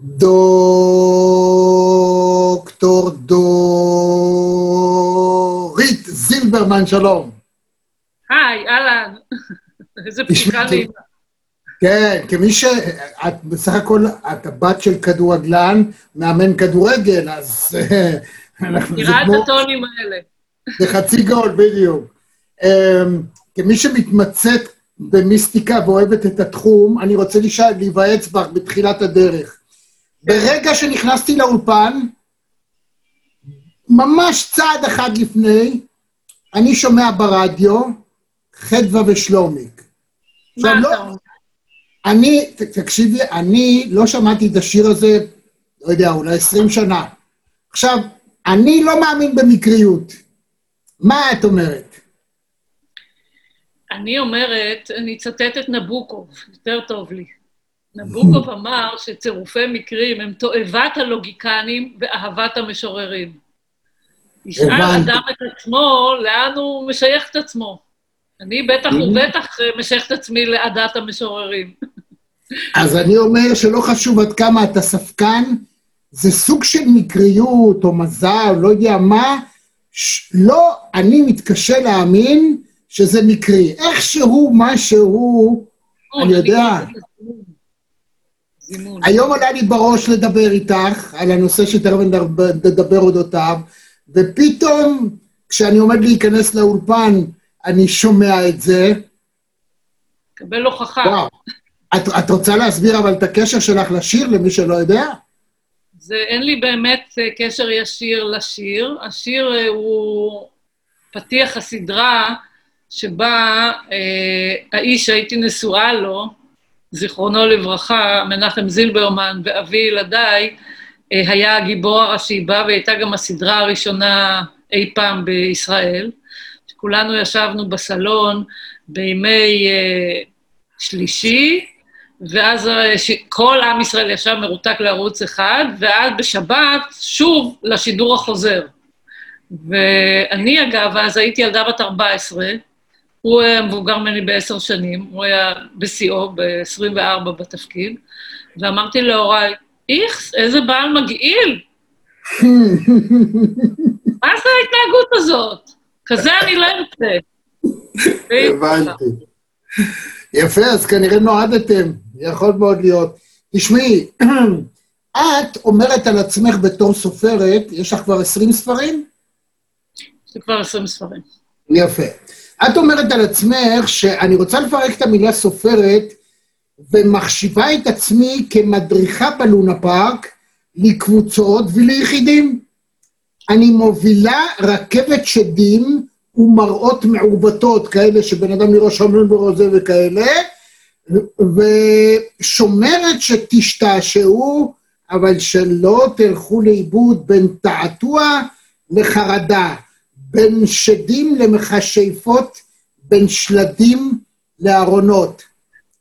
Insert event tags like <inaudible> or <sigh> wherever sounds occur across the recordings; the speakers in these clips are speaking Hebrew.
דוקטור דורית זילברמן, שלום. היי, אהלן. איזה פתיחה נעימה. כן, כמי ש... את בסך הכל, את הבת של כדורגלן, מאמן כדורגל, אז. <laughs> נראה את הטונים האלה. זה חצי גול, בדיוק. אמ, כמי שמתמצאת במיסטיקה ואוהבת את התחום, אני רוצה להיוועץ בך בתחילת הדרך. ברגע שנכנסתי לאולפן, ממש צעד אחד לפני, אני שומע ברדיו חדווה ושלומיק. מה אתה לא, אומר? אני, תקשיבי, אני לא שמעתי את השיר הזה, לא יודע, אולי עשרים שנה. עכשיו, אני לא מאמין במקריות. מה את אומרת? אני אומרת, אני אצטט את נבוקוב, יותר טוב לי. נבוקוב אמר שצירופי מקרים הם תועבת הלוגיקנים ואהבת המשוררים. ישאל אדם את עצמו לאן הוא משייך את עצמו. אני בטח ובטח משייך את עצמי לעדת המשוררים. <laughs> אז אני אומר שלא חשוב עד כמה אתה ספקן, זה סוג של מקריות או מזל, לא יודע מה, לא, אני מתקשה להאמין שזה מקרי. איכשהו, משהו, אני יודע. היום עלה לי בראש לדבר איתך על הנושא שתכף נדבר אודותיו, ופתאום, כשאני עומד להיכנס לאולפן, אני שומע את זה. קבל הוכחה. את, את רוצה להסביר אבל את הקשר שלך לשיר, למי שלא יודע? זה, אין לי באמת אה, קשר ישיר לשיר. השיר אה, הוא פתיח הסדרה שבה אה, האיש שהייתי נשואה לו, זיכרונו לברכה, מנחם זילברמן ואבי ילדיי, אה, היה הגיבור הראשי בה, והייתה גם הסדרה הראשונה אי פעם בישראל. כולנו ישבנו בסלון בימי אה, שלישי, ואז אה, כל עם ישראל ישב מרותק לערוץ אחד, ואז בשבת שוב לשידור החוזר. ואני, אגב, אז הייתי ילדה בת 14, הוא היה מבוגר ממני בעשר שנים, הוא היה בשיאו, ב-24 בתפקיד, ואמרתי להוריי, איכס, איזה בעל מגעיל. <laughs> מה זה ההתנהגות הזאת? כזה אני לא ארצה. הבנתי. יפה, אז כנראה נועדתם, יכול מאוד להיות. תשמעי, <clears throat> את אומרת על עצמך בתור סופרת, יש לך כבר 20 ספרים? יש לי כבר 20 ספרים. יפה. את אומרת על עצמך שאני רוצה לפרק את המילה סופרת, ומחשיבה את עצמי כמדריכה בלונה פארק לקבוצות וליחידים. אני מובילה רכבת שדים ומראות מעוותות, כאלה שבן אדם נראה שמן ברזה וכאלה, ושומרת שתשתעשעו, אבל שלא תלכו לאיבוד בין תעתוע לחרדה. בין שדים למכשפות, בין שלדים לארונות.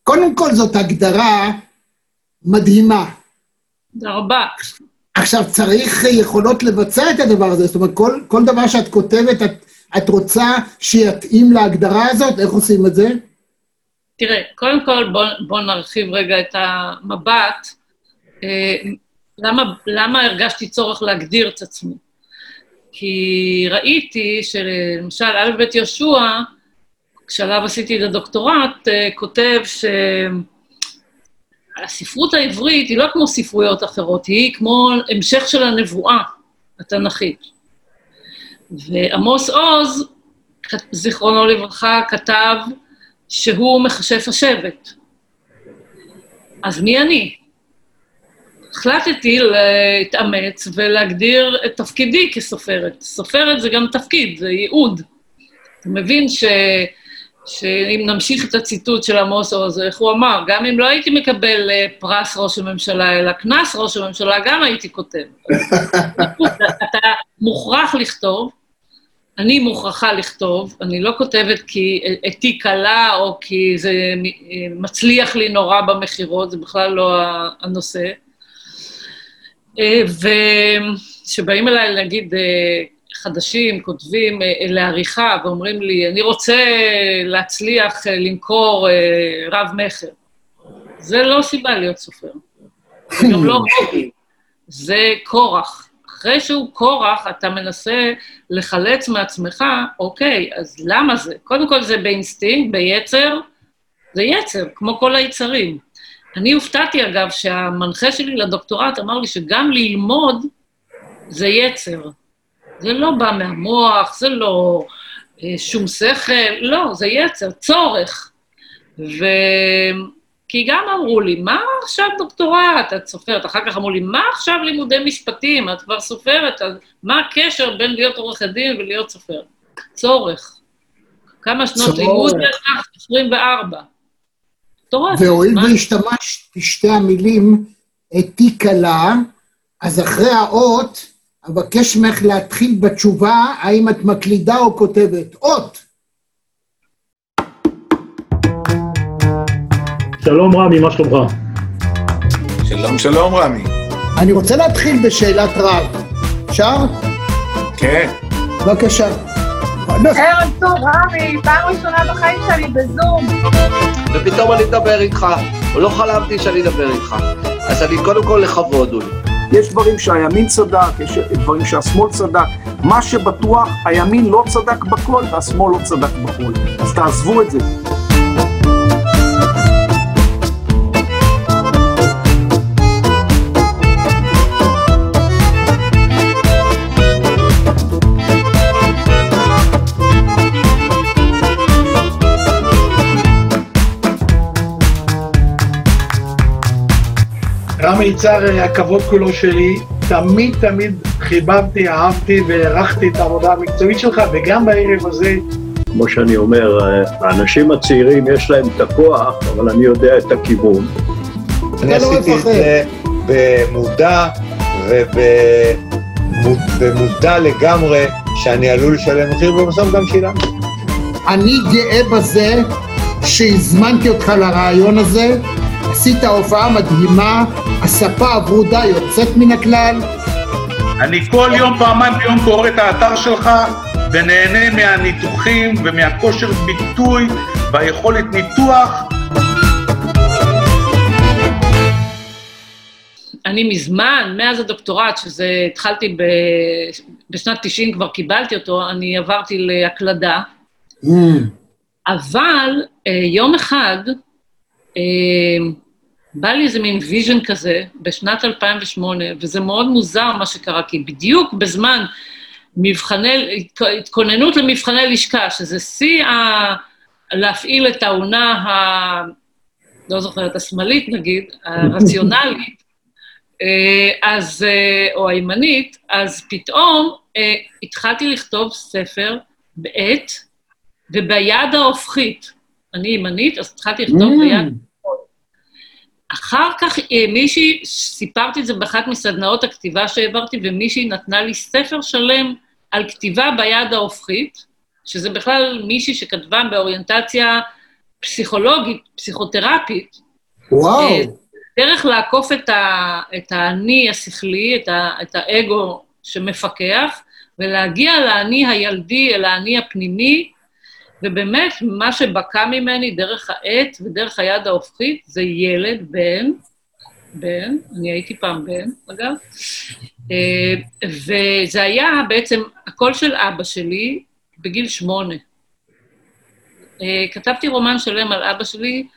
קודם כל זאת הגדרה מדהימה. תודה רבה. עכשיו, צריך יכולות לבצע את הדבר הזה, זאת אומרת, כל, כל דבר שאת כותבת, את, את רוצה שיתאים להגדרה הזאת? איך עושים את זה? תראה, קודם כל בוא, בוא נרחיב רגע את המבט. אה, למה, למה הרגשתי צורך להגדיר את עצמי? כי ראיתי שלמשל א' ב' יהושע, כשעליו עשיתי את הדוקטורט, אה, כותב שהספרות העברית היא לא כמו ספרויות אחרות, היא כמו המשך של הנבואה התנ"כית. ועמוס עוז, זיכרונו לברכה, כתב שהוא מכשף השבט. אז מי אני? החלטתי להתאמץ ולהגדיר את תפקידי כסופרת. סופרת זה גם תפקיד, זה ייעוד. אתה מבין ש... שאם נמשיך את הציטוט של עמוס עוז, איך הוא אמר, גם אם לא הייתי מקבל אה, פרס ראש הממשלה, אלא קנס ראש הממשלה, גם הייתי כותב. <laughs> אתה מוכרח לכתוב, אני מוכרחה לכתוב, אני לא כותבת כי אתי קלה או כי זה מצליח לי נורא במכירות, זה בכלל לא הנושא. אה, וכשבאים אליי, נגיד, אה, חדשים, כותבים אה, לעריכה ואומרים לי, אני רוצה להצליח למכור רב-מכר. זה לא סיבה להיות סופר. זה גם לא hobby, זה קורח. אחרי שהוא קורח, אתה מנסה לחלץ מעצמך, אוקיי, אז למה זה? קודם כל זה באינסטינקט, ביצר, זה יצר, כמו כל היצרים. אני הופתעתי, אגב, שהמנחה שלי לדוקטורט אמר לי שגם ללמוד זה יצר. זה לא בא מהמוח, זה לא אה, שום שכל, לא, זה יצר, צורך. ו... כי גם אמרו לי, מה עכשיו דוקטורט? את סופרת. אחר כך אמרו לי, מה עכשיו לימודי משפטים? את כבר סופרת, אז מה הקשר בין להיות עורכת דין ולהיות סופרת? צורך. כמה שנות לימוד יש לך? 24. מטורף. והואיל והשתמשת בשתי המילים אתי קלה, אז אחרי האות, אבקש ממך להתחיל בתשובה, האם את מקלידה או כותבת. אות. שלום רמי, מה שלומך? שלום, שלום רמי. אני רוצה להתחיל בשאלת רב. אפשר? כן. בבקשה. ערב טוב, רמי, פעם ראשונה בחיים שלי בזום. ופתאום אני אדבר איתך, לא חלמתי שאני אדבר איתך. אז אני קודם כל לכבוד, אולי. יש דברים שהימין צדק, יש דברים שהשמאל צדק. מה שבטוח, הימין לא צדק בכל והשמאל לא צדק בכל. אז תעזבו את זה. רמי יצהר, הכבוד כולו שלי, תמיד תמיד חיבבתי, אהבתי והערכתי את העבודה המקצועית שלך, וגם בערב הזה, כמו שאני אומר, האנשים הצעירים יש להם את הכוח, אבל אני יודע את הכיוון. אני לא עשיתי את. זה במודע ובמודע לגמרי שאני עלול לשלם מחיר, ובסוף גם שילמתי. אני גאה בזה שהזמנתי אותך לרעיון הזה, עשית הופעה מדהימה, הספה הוורודה יוצאת מן הכלל, אני כל יום, פעמיים ביום קורא את האתר שלך ונהנה מהניתוחים ומהכושר ביטוי והיכולת ניתוח. אני מזמן, מאז הדוקטורט, שזה התחלתי ב... בשנת 90, כבר קיבלתי אותו, אני עברתי להקלדה, אבל אה, יום אחד אה, בא לי איזה מין vision כזה בשנת 2008, וזה מאוד מוזר מה שקרה, כי בדיוק בזמן מבחני, התכוננות למבחני לשכה, שזה שיא ה... להפעיל את האונה ה... לא זוכרת, השמאלית נגיד, הרציונלית, <laughs> אה, אז, אה, או הימנית, אז פתאום אה, התחלתי לכתוב ספר בעט וביד ההופכית. אני ימנית, אז התחלתי לכתוב Mm. ביד אחר כך אה, מישהי, סיפרתי את זה באחת מסדנאות הכתיבה שהעברתי, ומישהי נתנה לי ספר שלם על כתיבה ביד ההופכית, שזה בכלל מישהי שכתבה באוריינטציה פסיכולוגית, פסיכותרפית, וואו, אה, דרך לעקוף את, ה, את האני השכלי, את, ה, את האגו שמפקח, ולהגיע לאני הילדי, אל האני הפנימי, ובאמת, מה שבקע ממני דרך העט ודרך היד ההופכית זה ילד, בן, בן, אני הייתי פעם בן, אגב, אה, וזה היה בעצם הקול של אבא שלי בגיל שמונה. אה, כתבתי רומן שלם על אבא שלי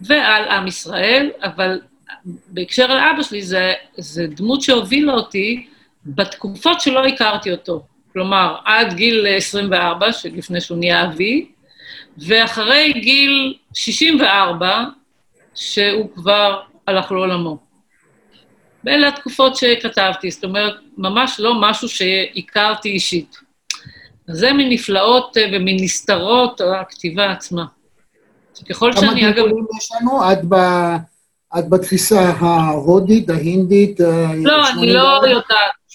ועל עם ישראל, אבל בהקשר על אבא שלי, זה דמות שהובילה אותי בתקופות שלא הכרתי אותו. כלומר, עד גיל 24, לפני שהוא נהיה אבי, ואחרי גיל 64, שהוא כבר הלך לעולמו. ואלה התקופות שכתבתי, זאת אומרת, ממש לא משהו שהכרתי אישית. זה מנפלאות אה, ומנסתרות הכתיבה עצמה. ככל כמה שאני, אגב, גלגולים יש לנו? את, ב, את בתפיסה ההודית, ההינדית? לא, אני לא יודעת.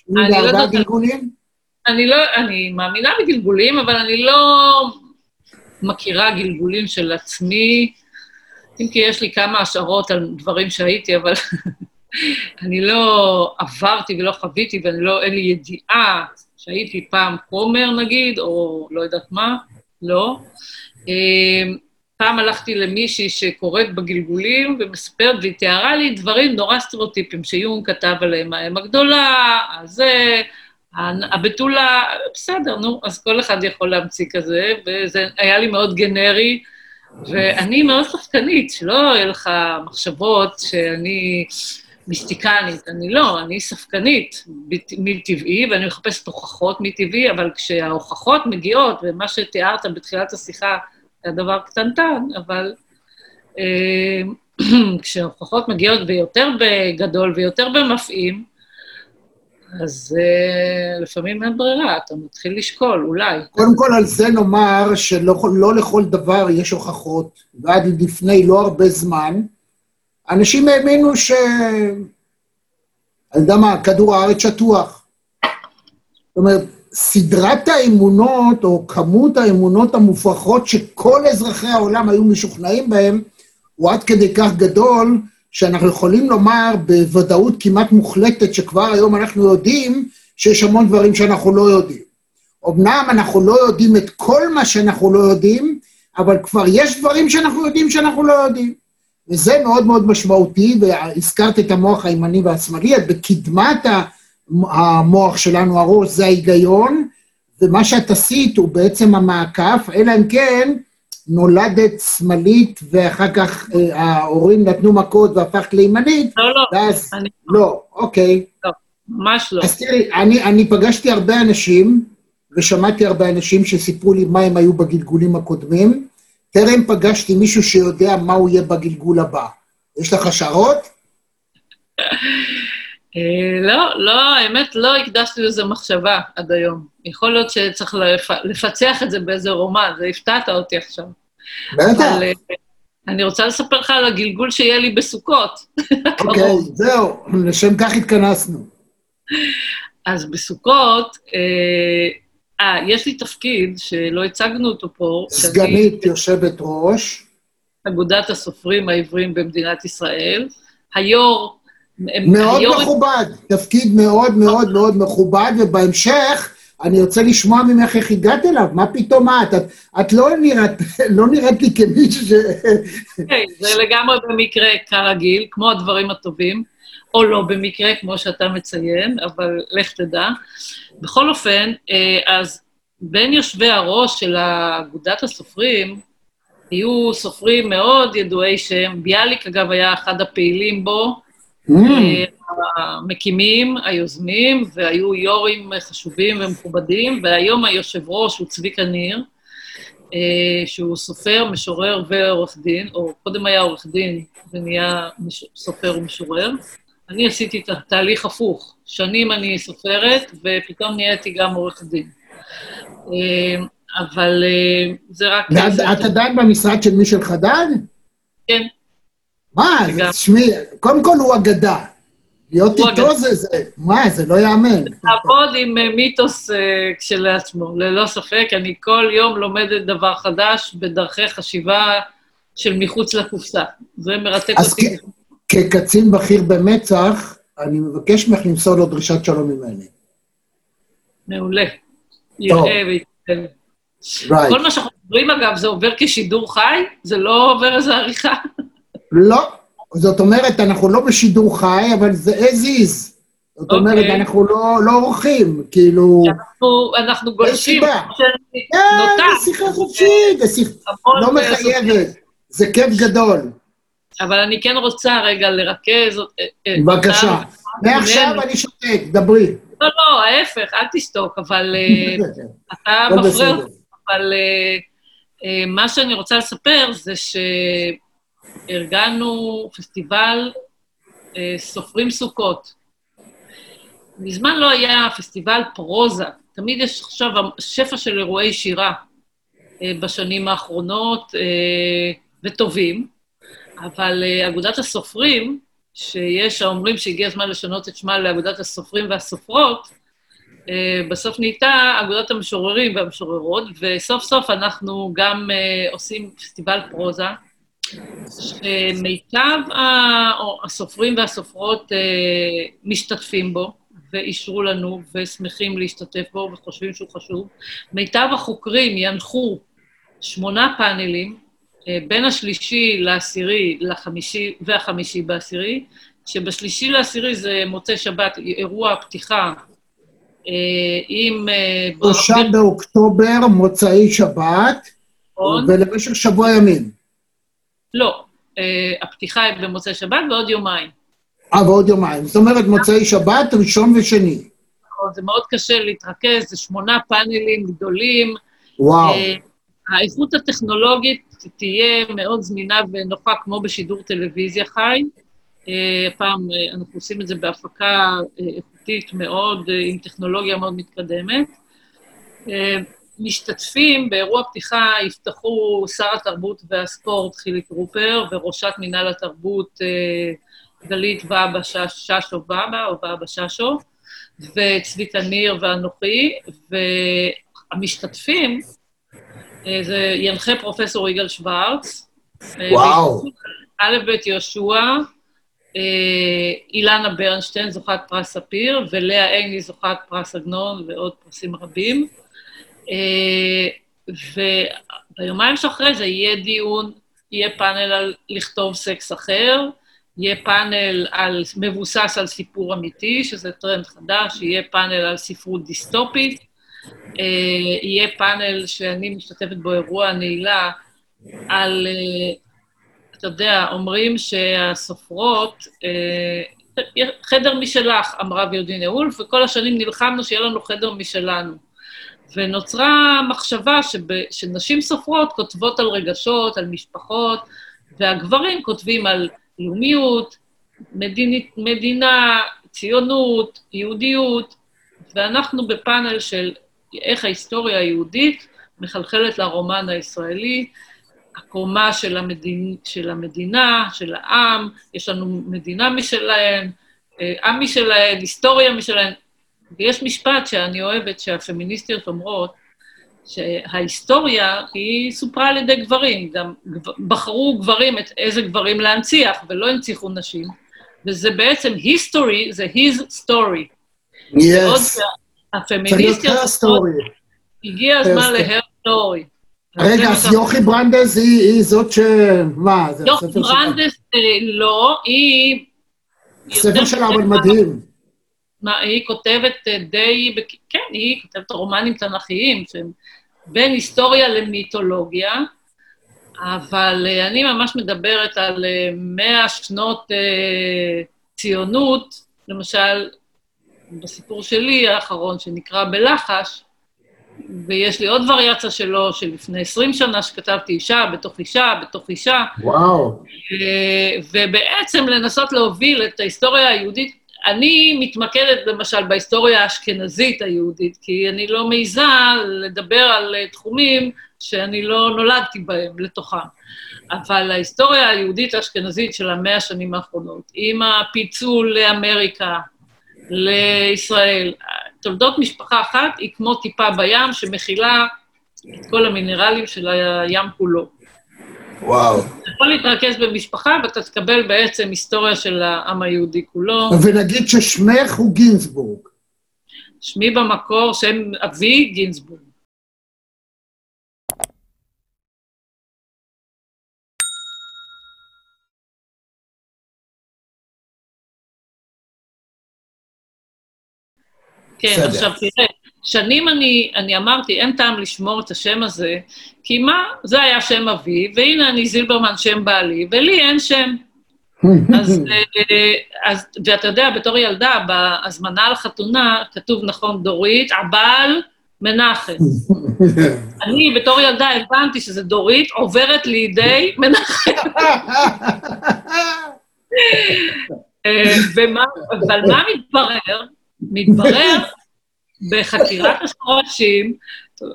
אני לא 84 יודעת. גלגולים? אני לא, אני מאמינה בגלגולים, אבל אני לא מכירה גלגולים של עצמי, אם כי יש לי כמה השערות על דברים שהייתי, אבל <laughs> אני לא עברתי ולא חוויתי, ואני לא, אין לי ידיעה שהייתי פעם כומר נגיד, או לא יודעת מה, לא. אה, פעם הלכתי למישהי שקוראת בגלגולים ומספרת, והיא תיארה לי דברים נורא סטריאוטיפיים, שיונג כתב עליהם, האם הגדולה, הזה, הבתולה, בסדר, נו, אז כל אחד יכול להמציא כזה, וזה היה לי מאוד גנרי, ואני מאוד שחקנית, שלא יהיה לך מחשבות שאני מיסטיקנית, אני לא, אני ספקנית מטבעי, ואני מחפשת הוכחות מטבעי, אבל כשההוכחות מגיעות, ומה שתיארת בתחילת השיחה היה דבר קטנטן, אבל אה, <clears throat> כשההוכחות מגיעות ויותר בגדול ויותר במפעים, אז uh, לפעמים אין ברירה, אתה מתחיל לשקול, אולי. קודם כל, על זה נאמר שלא לא לכל דבר יש הוכחות, ועד לפני לא הרבה זמן, אנשים האמינו ש... אני יודע מה, כדור הארץ שטוח. זאת אומרת, סדרת האמונות, או כמות האמונות המופרכות שכל אזרחי העולם היו משוכנעים בהן, הוא עד כדי כך גדול, שאנחנו יכולים לומר בוודאות כמעט מוחלטת, שכבר היום אנחנו יודעים שיש המון דברים שאנחנו לא יודעים. אמנם אנחנו לא יודעים את כל מה שאנחנו לא יודעים, אבל כבר יש דברים שאנחנו יודעים שאנחנו לא יודעים. וזה מאוד מאוד משמעותי, והזכרת את המוח הימני והשמאלי, את בקדמת המוח שלנו, הראש, זה ההיגיון, ומה שאת עשית הוא בעצם המעקף, אלא אם כן נולדת שמאלית, ואחר כך אה, ההורים נתנו מכות והפכת לימנית, לא, לא. ואז... אני... לא, אוקיי. לא, ממש לא. אז תראי, אני, אני פגשתי הרבה אנשים, ושמעתי הרבה אנשים שסיפרו לי מה הם היו בגלגולים הקודמים, טרם פגשתי מישהו שיודע מה הוא יהיה בגלגול הבא. יש לך השערות? <laughs> אה, לא, לא, האמת, לא הקדשתי לזה מחשבה עד היום. יכול להיות שצריך לפ... לפצח את זה באיזה רומן, זה הפתעת אותי עכשיו. בטח. אה, אני רוצה לספר לך על הגלגול שיהיה לי בסוכות. <laughs> אוקיי, זהו, לשם כך התכנסנו. אז בסוכות, אה, אה, יש לי תפקיד שלא הצגנו אותו פה. סגנית יושבת ראש. אגודת הסופרים העבריים במדינת ישראל. היו"ר... מאוד היו"ר... מכובד, תפקיד מאוד מאוד מאוד מכובד, ובהמשך אני רוצה לשמוע ממך איך הגעת אליו, מה פתאום את? את, את לא, נראית, <laughs> לא נראית לי כמישהו ש... כן, זה לגמרי במקרה כרגיל, כמו הדברים הטובים, או לא במקרה, כמו שאתה מציין, אבל לך תדע. בכל אופן, אז בין יושבי הראש של אגודת הסופרים, היו סופרים מאוד ידועי שם, ביאליק, אגב, היה אחד הפעילים בו. המקימים, היוזמים, והיו יו"רים חשובים ומכובדים, והיום היושב ראש הוא צביקה ניר, שהוא סופר, משורר ועורך דין, או קודם היה עורך דין ונהיה סופר ומשורר. אני עשיתי את התהליך הפוך. שנים אני סופרת, ופתאום נהייתי גם עורך דין. אבל זה רק... את עדיין במשרד של מישל חדד? כן. מה, תשמעי, קודם כל הוא אגדה. להיות איתו זה, זה, מה, זה לא ייאמן. לעבוד עם מיתוס כשלעצמו, ללא ספק. אני כל יום לומדת דבר חדש בדרכי חשיבה של מחוץ לקופסה. זה מרתק אותי. כקצין בכיר במצ"ח, אני מבקש ממך למסור לו דרישת שלום ממני. מעולה. Right. כל מה שאנחנו מדברים, אגב, זה עובר כשידור חי? זה לא עובר איזו עריכה? לא. זאת אומרת, אנחנו לא בשידור חי, אבל זה as is. זאת אומרת, okay. אנחנו לא, לא עורכים, כאילו... אנחנו, אנחנו גולשים. כן, זה שיחה חופשית, זה שיחה לא מחייבת. זה כיף גדול. אבל אני כן רוצה רגע לרכז... בבקשה. מעכשיו אני שותק, דברי. לא, לא, ההפך, אל תשתוק, אבל <laughs> אתה מפריע, אבל מה שאני רוצה לספר זה שארגנו פסטיבל סופרים סוכות. מזמן לא היה פסטיבל פרוזה, תמיד יש עכשיו שפע של אירועי שירה בשנים האחרונות, וטובים. אבל אגודת הסופרים, שיש האומרים שהגיע הזמן לשנות את שמה לאגודת הסופרים והסופרות, בסוף נהייתה אגודת המשוררים והמשוררות, וסוף סוף אנחנו גם עושים פסטיבל פרוזה, שמיטב הסופרים והסופרות משתתפים בו, ואישרו לנו, ושמחים להשתתף בו, וחושבים שהוא חשוב. מיטב החוקרים ינחו שמונה פאנלים, אה, בין השלישי לעשירי לחמישי והחמישי בעשירי, שבשלישי לעשירי זה מוצאי שבת, אירוע פתיחה אה, עם... אה, שלושה באוקטובר, מוצאי שבת, נכון? ולמשך שבוע ימים. לא, אה, הפתיחה היא במוצאי שבת ועוד יומיים. אה, ועוד יומיים. זאת אומרת, מוצאי שבת, ראשון ושני. נכון, זה מאוד קשה להתרכז, זה שמונה פאנלים גדולים. וואו. אה, האיכות הטכנולוגית תהיה מאוד זמינה ונוחה כמו בשידור טלוויזיה חי. אה, הפעם אה, אנחנו עושים את זה בהפקה איכותית מאוד, עם טכנולוגיה מאוד מתקדמת. משתתפים באירוע פתיחה יפתחו שר התרבות והספורט חילי טרופר וראשת מינהל התרבות אה, גלית ואבא שש- ששו ואבא, או ואבא ששו, וצבי תניר ואנוכי, והמשתתפים, אה, זה ינחה פרופסור יגאל שוורץ. אה, וואו. א' ב' יהושע, אילנה ברנשטיין, זוכת פרס ספיר, ולאה עיני, זוכת פרס עגנון, ועוד פרסים רבים. אה, וביומיים שאחרי זה יהיה דיון, יהיה פאנל על לכתוב סקס אחר, יהיה פאנל על, מבוסס על סיפור אמיתי, שזה טרנד חדש, יהיה פאנל על ספרות דיסטופית, אה, יהיה פאנל שאני משתתפת בו, אירוע הנעילה, על, אה, אתה יודע, אומרים שהסופרות, חדר משלך, אמרה וירג'יניה וולף, וכל השנים נלחמנו שיהיה לנו חדר משלנו. ונוצרה מחשבה שב, שנשים סופרות כותבות על רגשות, על משפחות, והגברים כותבים על לאומיות, מדינית, מדינה, ציונות, יהודיות, ואנחנו בפאנל של איך ההיסטוריה היהודית מחלחלת לרומן הישראלי, הקומה של, המדינ... של המדינה, של העם, יש לנו מדינה משלהם, אה, עם משלהם, היסטוריה משלהם, ויש משפט שאני אוהבת שהפמיניסטיות אומרות, שההיסטוריה היא סופרה על ידי גברים, גם גב- בחרו גברים את איזה גברים להנציח, ולא הנציחו נשים, וזה בעצם history, זה his story. yes. her story. הגיע הזמן story. ל-her story. רגע, אז יוכי ברנדס היא היא זאת ש... מה, זה יוכי הספר שלה. ברנדס, אה, לא, היא... יותר שלה אבל מדהים. מה, היא כותבת אה, די, כן, היא כותבת רומנים תנכיים, שהם בין היסטוריה למיתולוגיה, אבל אה, אני ממש מדברת על אה, מאה שנות ציונות, למשל, בסיפור שלי האחרון, שנקרא בלחש, ויש לי עוד וריאציה שלו, שלפני 20 שנה שכתבתי אישה בתוך אישה בתוך אישה, וואו. ובעצם לנסות להוביל את ההיסטוריה היהודית. אני מתמקדת למשל בהיסטוריה האשכנזית היהודית, כי אני לא מעיזה לדבר על אה, תחומים שאני לא נולדתי בהם, לתוכם. אבל ההיסטוריה היהודית האשכנזית של המאה השנים האחרונות, עם הפיצול לאמריקה, לישראל, תולדות משפחה אחת היא כמו טיפה בים שמכילה את כל המינרלים של הים כולו. וואו. אתה יכול להתרכז במשפחה ואתה תקבל בעצם היסטוריה של העם היהודי כולו. ונגיד ששמך הוא גינזבורג. שמי במקור, שם אבי גינזבורג. כן. עכשיו תראה, שנים אני, אני אמרתי, אין טעם לשמור את השם הזה, כי מה, זה היה שם אבי, והנה אני זילברמן שם בעלי, ולי אין שם. אז, אה, אז, ואתה יודע, בתור ילדה, בהזמנה לחתונה, כתוב נכון, דורית, עבל, מנחם. אני בתור ילדה הבנתי שזה דורית עוברת לידי מנחם. אה, ומה, אבל מה מתברר? מתברר בחקירת השורשים,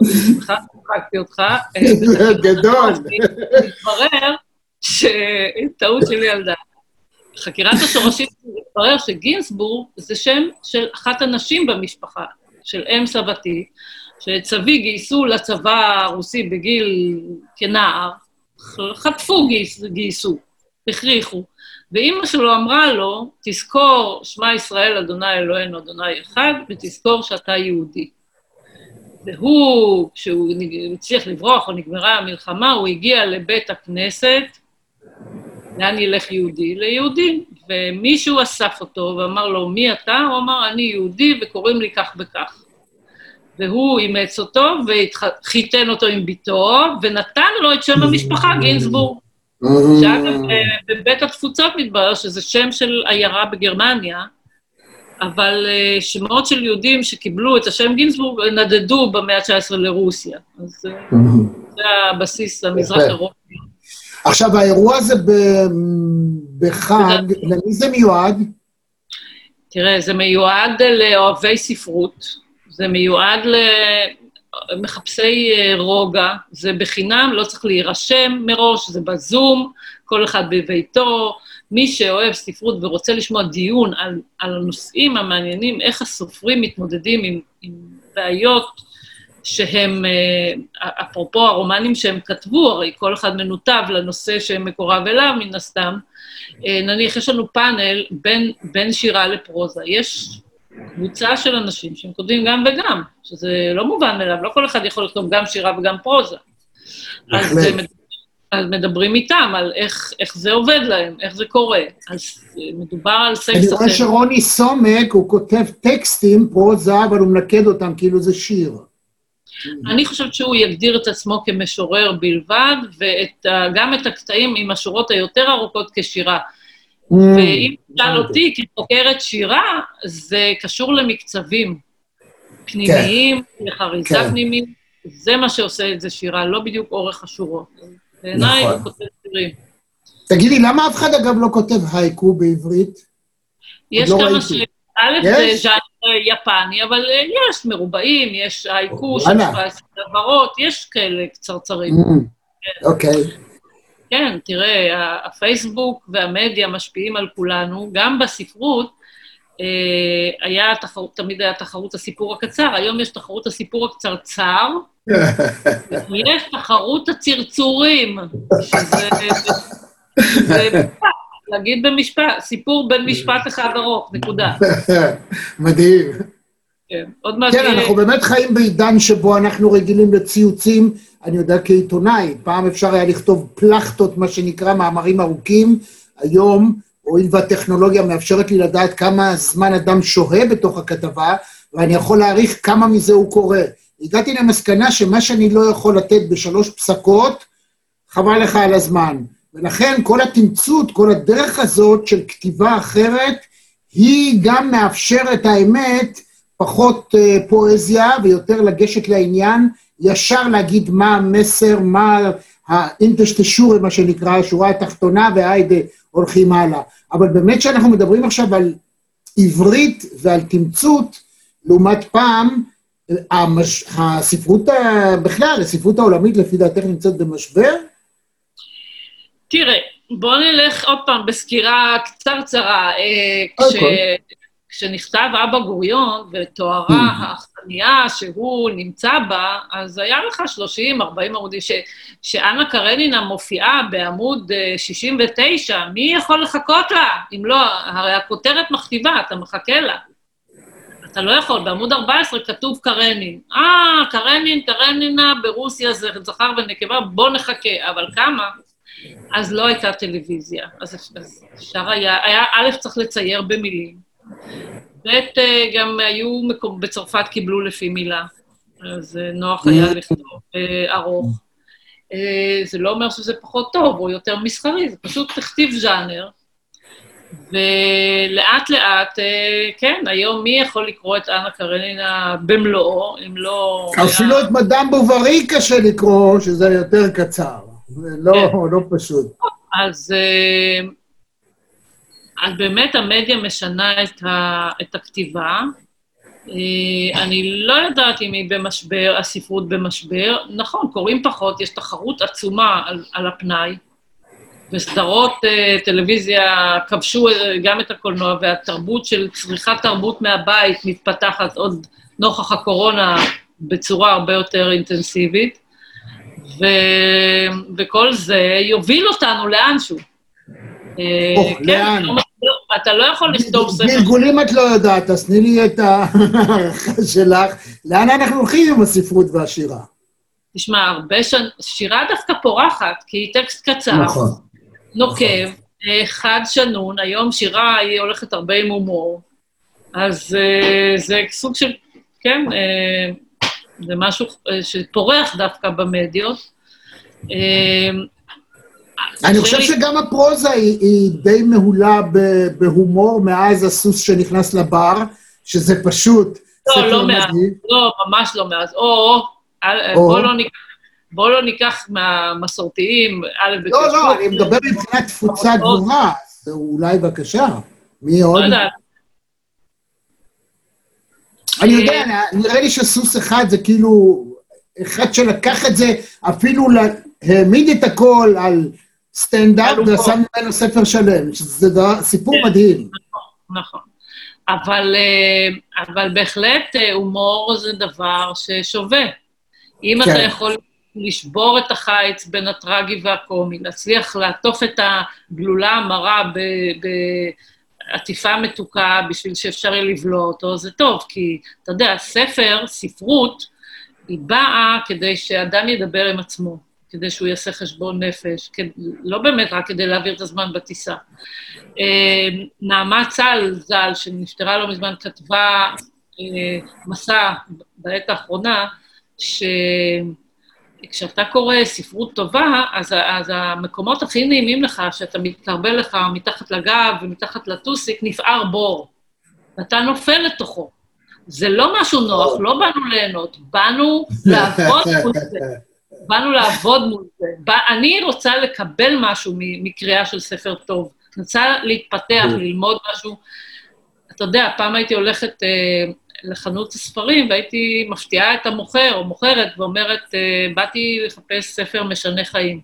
סליחה, צחקתי אותך, אה, <laughs> גדול. מתברר שטעות של ילדה. חקירת השורשים מתברר שגינסבורג זה שם של אחת הנשים במשפחה, של אם סבתי, שאת סבי גייסו לצבא הרוסי בגיל כנער, חטפו גייס, גייסו, הכריחו, ואימא שלו אמרה לו, תזכור, שמע ישראל, אדוני אלוהינו, אדוני אחד, ותזכור שאתה יהודי. והוא, כשהוא הצליח לברוח או נגמרה המלחמה, הוא הגיע לבית הכנסת, לאן ילך יהודי? ליהודים. ומישהו אסף אותו ואמר לו, מי אתה? הוא אמר, אני יהודי וקוראים לי כך וכך. והוא אימץ אותו וחיתן אותו עם בתו, ונתן לו את שם המשפחה גינזבורג. שאגב, אה, בבית התפוצות מתברר שזה שם של עיירה בגרמניה, אבל אה, שמות של יהודים שקיבלו את השם גינזבורג נדדו במאה ה-19 לרוסיה. אז אה, זה הבסיס למזרח. אירופה. עכשיו, האירוע הזה בחג, למי זה מיועד? תראה, זה מיועד לאוהבי ספרות, זה מיועד למחפשי אה, רוגע, זה בחינם, לא צריך להירשם מראש, זה בזום, כל אחד בביתו. מי שאוהב ספרות ורוצה לשמוע דיון על, על הנושאים המעניינים, איך הסופרים מתמודדים עם, עם בעיות שהם, אה, אפרופו הרומנים שהם כתבו, הרי כל אחד מנותב לנושא שמקורב אליו, מן הסתם. אה, נניח, יש לנו פאנל בין, בין שירה לפרוזה. יש קבוצה של אנשים שהם כותבים גם וגם, שזה לא מובן מאליו, לא כל אחד יכול לכתוב גם שירה וגם פרוזה. אז, בהחלט. אה, מד- אז מדברים איתם על איך, איך זה עובד להם, איך זה קורה. אז אה, מדובר על סייף אני רואה שרוני סומק, הוא כותב טקסטים, פרוזה, אבל הוא מנקד אותם כאילו זה שיר. אני חושבת שהוא יגדיר את עצמו כמשורר בלבד, וגם את הקטעים עם השורות היותר ארוכות כשירה. ואם תשאל אותי, כחוקרת שירה, זה קשור למקצבים פנימיים, לחריזה כן. פנימית, זה מה שעושה את זה שירה, לא בדיוק אורך השורות. בעיניי נכון. הוא כותב שירים. תגידי, למה אף אחד אגב לא כותב הייקו בעברית? יש לא כמה. ש... א', זה? ז'אנר יפני, אבל אה, יש מרובעים, יש הייקו של וואלה. 17 הברות, יש כאלה קצרצרים. Mm, אוקיי. כן, תראה, הפייסבוק והמדיה משפיעים על כולנו, גם בספרות אה, היה תחרות, תמיד היה תחרות הסיפור הקצר, היום יש תחרות הסיפור הקצרצר, יש תחרות הצרצורים, שזה... זה, להגיד במשפט, סיפור בין משפט אחד ארוך, נקודה. מדהים. כן, עוד מעט... כן, אנחנו באמת חיים בעידן שבו אנחנו רגילים לציוצים, אני יודע כעיתונאי, פעם אפשר היה לכתוב פלחטות, מה שנקרא, מאמרים ארוכים, היום, הואיל והטכנולוגיה מאפשרת לי לדעת כמה זמן אדם שוהה בתוך הכתבה, ואני יכול להעריך כמה מזה הוא קורא. הגעתי למסקנה שמה שאני לא יכול לתת בשלוש פסקות, חבל לך על הזמן. ולכן כל התמצות, כל הדרך הזאת של כתיבה אחרת, היא גם מאפשרת, האמת, פחות אה, פואזיה ויותר לגשת לעניין, ישר להגיד מה המסר, מה האינטשטשורי, מה שנקרא, השורה התחתונה, והיידה הולכים הלאה. אבל באמת שאנחנו מדברים עכשיו על עברית ועל תמצות, לעומת פעם, אה, המש... הספרות, ה... בכלל, הספרות העולמית לפי דעתך נמצאת במשבר? תראה, בוא נלך עוד פעם בסקירה קצרצרה. אה, כש... כשנכתב אבא גוריון ותוארה האכסניה שהוא נמצא בה, אז היה לך 30, 40 עמודים, ש... שאנה קרנינה מופיעה בעמוד אה, 69, מי יכול לחכות לה? אם לא, הרי הכותרת מכתיבה, אתה מחכה לה. אתה לא יכול, בעמוד 14 כתוב קרנין. אה, קרנין, קרנינה, ברוסיה זה זכר ונקבה, בוא נחכה. אבל כמה? אז לא הייתה טלוויזיה. אז אז אפשר היה, היה, א', צריך לצייר במילים, ב', אה, גם היו, מקום, בצרפת קיבלו לפי מילה, אז אה, נוח היה לכתוב אה, ארוך. זה לא אומר שזה פחות טוב או יותר מסחרי, זה פשוט תכתיב ז'אנר. ולאט לאט, כן, היום מי יכול לקרוא את אנה קרנינה במלואו, אם לא... אפילו את מדאם בוברי קשה לקרוא, שזה יותר קצר. זה לא, כן. לא פשוט. אז, אז באמת המדיה משנה את, ה, את הכתיבה. אה, אני לא יודעת אם היא במשבר, הספרות במשבר. נכון, קוראים פחות, יש תחרות עצומה על, על הפנאי, וסדרות אה, טלוויזיה כבשו אה, גם את הקולנוע, והתרבות של צריכת תרבות מהבית מתפתחת עוד נוכח הקורונה בצורה הרבה יותר אינטנסיבית. ו... וכל זה יוביל אותנו לאנשהו. אה, כן? לא אתה לא יכול לכתוב ספר. גלגולים את לא יודעת, אז תני לי את ההערכה <laughs> שלך. לאן אנחנו הולכים עם הספרות והשירה? תשמע, הרבה שנים, שירה דווקא פורחת, כי היא טקסט קצר, נכון. נוקב, אה, חד שנון, היום שירה היא הולכת הרבה עם הומור, אז אה, זה סוג של, כן, זה משהו שפורח דווקא במדיות. אה, אני חושב שגם הפרוזה היא, היא די מהולה בהומור מאז הסוס שנכנס לבר, שזה פשוט לא, לא. מדהים. לא, ממש לא מאז. או, אל- או. בוא לא ניקח... בוא לא ניקח מהמסורתיים, א' בקשקוש. לא, לא, אני מדבר מבחינת תפוצה גבוהה, אז אולי בבקשה. מי עוד? לא יודעת, אני יודע, נראה לי שסוס אחד זה כאילו, אחד שלקח את זה, אפילו העמיד את הכל על סטנדאפ. ועשה ממנו ספר שלם, שזה סיפור מדהים. נכון. אבל, אה, אבל בהחלט אה, הומור זה דבר ששווה. אם כן. אתה יכול לשבור את החיץ בין הטרגי והקומי, להצליח לעטוף את הגלולה המרה ב- בעטיפה מתוקה בשביל שאפשר יהיה לבלוע אותו, זה טוב, כי אתה יודע, ספר, ספרות, היא באה כדי שאדם ידבר עם עצמו, כדי שהוא יעשה חשבון נפש, לא באמת רק כדי להעביר את הזמן בטיסה. אה, נעמה צל ז"ל, שנפטרה לא מזמן, כתבה אה, מסע בעת האחרונה, שכשאתה קורא ספרות טובה, אז, אז המקומות הכי נעימים לך, שאתה מתקרבל לך מתחת לגב ומתחת לטוסיק, נפער בור, ואתה נופל לתוכו. זה לא משהו נוח, לא באנו ליהנות, באנו לעבוד מול זה. <laughs> באנו לעבוד מול זה. בא, אני רוצה לקבל משהו מקריאה של ספר טוב. אני רוצה להתפתח, ללמוד משהו. אתה יודע, פעם הייתי הולכת אה, לחנות הספרים והייתי מפתיעה את המוכר או מוכרת ואומרת, אה, באתי לחפש ספר משנה חיים.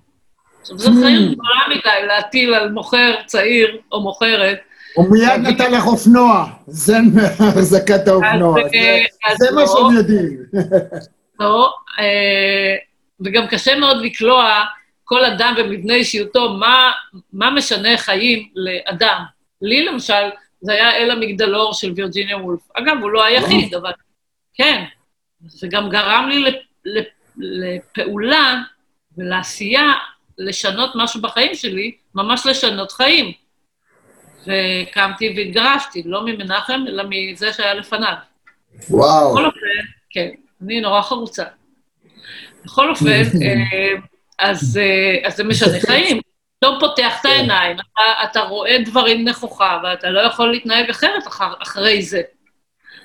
עכשיו, זו חיים גדולה מדי להטיל על מוכר צעיר או מוכרת. הוא מיד נתן לך אופנוע, זה מהחזקת האופנוע, <laughs> זה- אה, זה מה לא. שהם יודעים. לא, אה, וגם קשה מאוד לקלוע כל אדם במבנה אישיותו, מה, מה משנה חיים לאדם. לי למשל, זה היה אל המגדלור של וירג'יניה וולף. אגב, הוא לא היחיד, אבל כן. זה גם גרם לי לפ, לפ, לפעולה ולעשייה לשנות משהו בחיים שלי, ממש לשנות חיים. וקמתי והתגרשתי, לא ממנחם, אלא מזה שהיה לפניו. וואו. בכל אופן, כן, אני נורא חרוצה. בכל אופן, אה, אז, אה, אז זה משנה חיים. פתאום פותח את העיניים, אתה, אתה רואה דברים נכוחה, ואתה לא יכול להתנהג אחרת אחר, אחרי זה.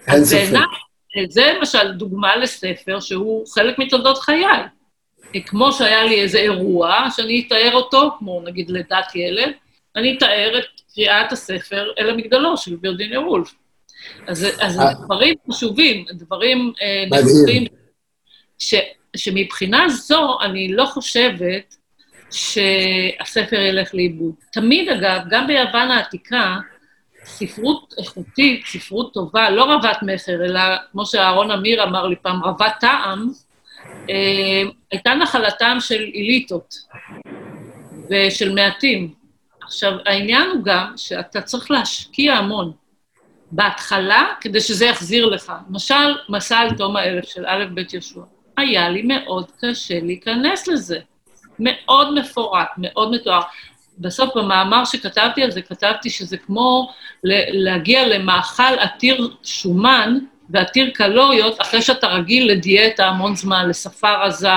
אין ספק. בעיניי, זה למשל דוגמה לספר שהוא חלק מתולדות חיי. כמו שהיה לי איזה אירוע, שאני אתאר אותו, כמו נגיד לידת ילד, אני אתאר את קריאת הספר אל המגדלור של וירג'יניה וולף. אז, אז אה. דברים חשובים, דברים אה. נכוחים, ש, שמבחינה זו אני לא חושבת שהספר ילך לאיבוד. תמיד, אגב, גם ביוון העתיקה, ספרות איכותית, ספרות טובה, לא רבת מכר, אלא כמו שאהרון אמיר אמר לי פעם, רבת טעם, אה, הייתה נחלתם של אליטות ושל מעטים. עכשיו, העניין הוא גם שאתה צריך להשקיע המון בהתחלה כדי שזה יחזיר לך. למשל, מסע על תום האלף של א' ב' יהושע. היה לי מאוד קשה להיכנס לזה. מאוד מפורט, מאוד מתואר. בסוף במאמר שכתבתי על זה, כתבתי שזה כמו להגיע למאכל עתיר שומן ועתיר קלוריות, אחרי שאתה רגיל לדיאטה המון זמן, לשפה רזה,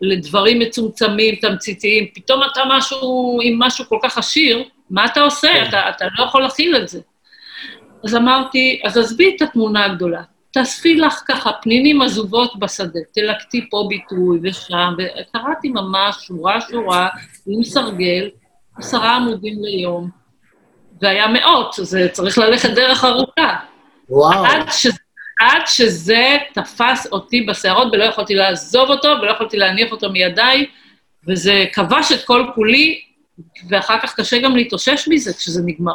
לדברים מצומצמים, תמציתיים, פתאום אתה משהו עם משהו כל כך עשיר, מה אתה עושה? אתה, אתה לא יכול להכיל את זה. אז אמרתי, אז עזבי את התמונה הגדולה, תאספי לך ככה פנינים עזובות בשדה, תלקטי פה ביטוי ושם, וקראתי ממש שורה-שורה עם סרגל, עשרה עמודים ליום, והיה מאות, זה צריך ללכת דרך ארוכה. וואו. עד, ש... עד שזה תפס אותי בשערות ולא יכולתי לעזוב אותו ולא יכולתי להניח אותו מידיי, וזה כבש את כל כולי, ואחר כך קשה גם להתאושש מזה כשזה נגמר.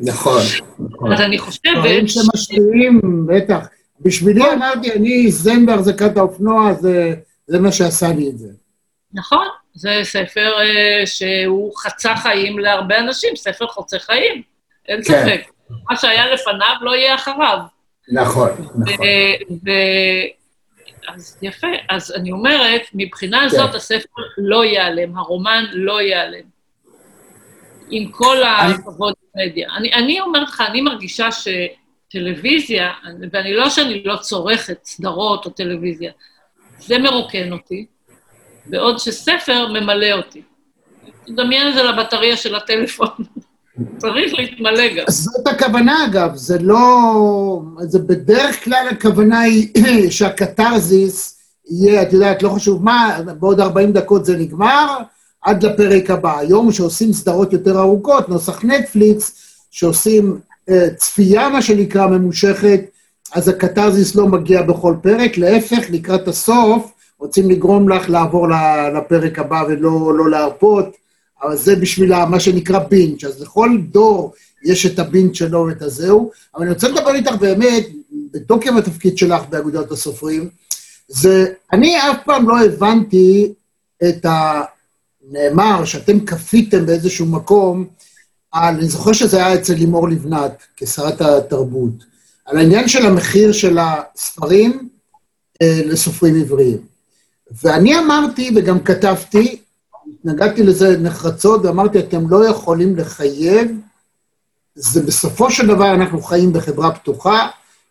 נכון. אז אני חושבת... דברים שמשפיעים, בטח. בשבילי אמרתי, אני זן בהחזקת האופנוע, זה- זה מה שעשה לי את זה. נכון, זה ספר אה, שהוא חצה חיים להרבה אנשים, ספר חוצה חיים. אין כן. ספק. מה שהיה לפניו לא יהיה אחריו. נכון, נכון. ו- אז יפה. אז אני אומרת, מבחינה כן. זאת הספר לא ייעלם, הרומן לא ייעלם. עם כל הכבוד למדיה. אני, אני אומרת לך, אני מרגישה שטלוויזיה, ואני לא שאני לא צורכת סדרות או טלוויזיה, זה מרוקן אותי, בעוד שספר ממלא אותי. תדמיין את זה לבטריה של הטלפון. <laughs> צריך להתמלא גם. זאת הכוונה, אגב, זה לא... זה בדרך כלל הכוונה היא <clears throat> שהקתרזיס יהיה, את יודעת, לא חשוב מה, בעוד 40 דקות זה נגמר, עד לפרק הבא. היום שעושים סדרות יותר ארוכות, נוסח נטפליקס, שעושים אה, צפייה, מה שנקרא, ממושכת, אז הקתרזיס לא מגיע בכל פרק, להפך, לקראת הסוף, רוצים לגרום לך לעבור לפרק הבא ולא לא להרפות. אבל זה בשביל ה- מה שנקרא בינץ', אז לכל דור יש את הבינץ' שלו ואת הזהו, אבל אני רוצה לדבר איתך באמת, בתוקף התפקיד שלך באגודת הסופרים, זה, אני אף פעם לא הבנתי את הנאמר שאתם כפיתם באיזשהו מקום, על, אני זוכר שזה היה אצל לימור לבנת, כשרת התרבות, על העניין של המחיר של הספרים אה, לסופרים עבריים. ואני אמרתי, וגם כתבתי, התנגדתי לזה נחרצות ואמרתי, אתם לא יכולים לחייב, זה בסופו של דבר אנחנו חיים בחברה פתוחה,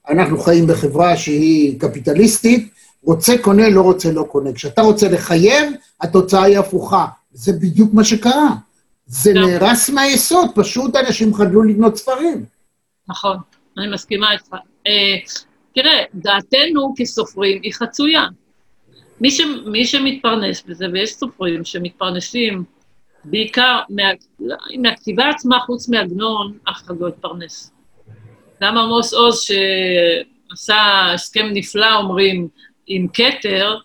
אנחנו חיים בחברה שהיא קפיטליסטית, רוצה קונה, לא רוצה לא קונה. כשאתה רוצה לחייב, התוצאה היא הפוכה. זה בדיוק מה שקרה. זה. נהרס מהיסוד, פשוט אנשים חדלו לקנות ספרים. נכון, אני מסכימה איתך. אה, תראה, דעתנו כסופרים היא חצויה. מי, ש, מי שמתפרנס בזה, ויש סופרים שמתפרנסים בעיקר מה, מהכתיבה עצמה, חוץ מעגנון, אף אחד לא התפרנס. גם עמוס עוז, שעשה הסכם נפלא, אומרים, עם כתר,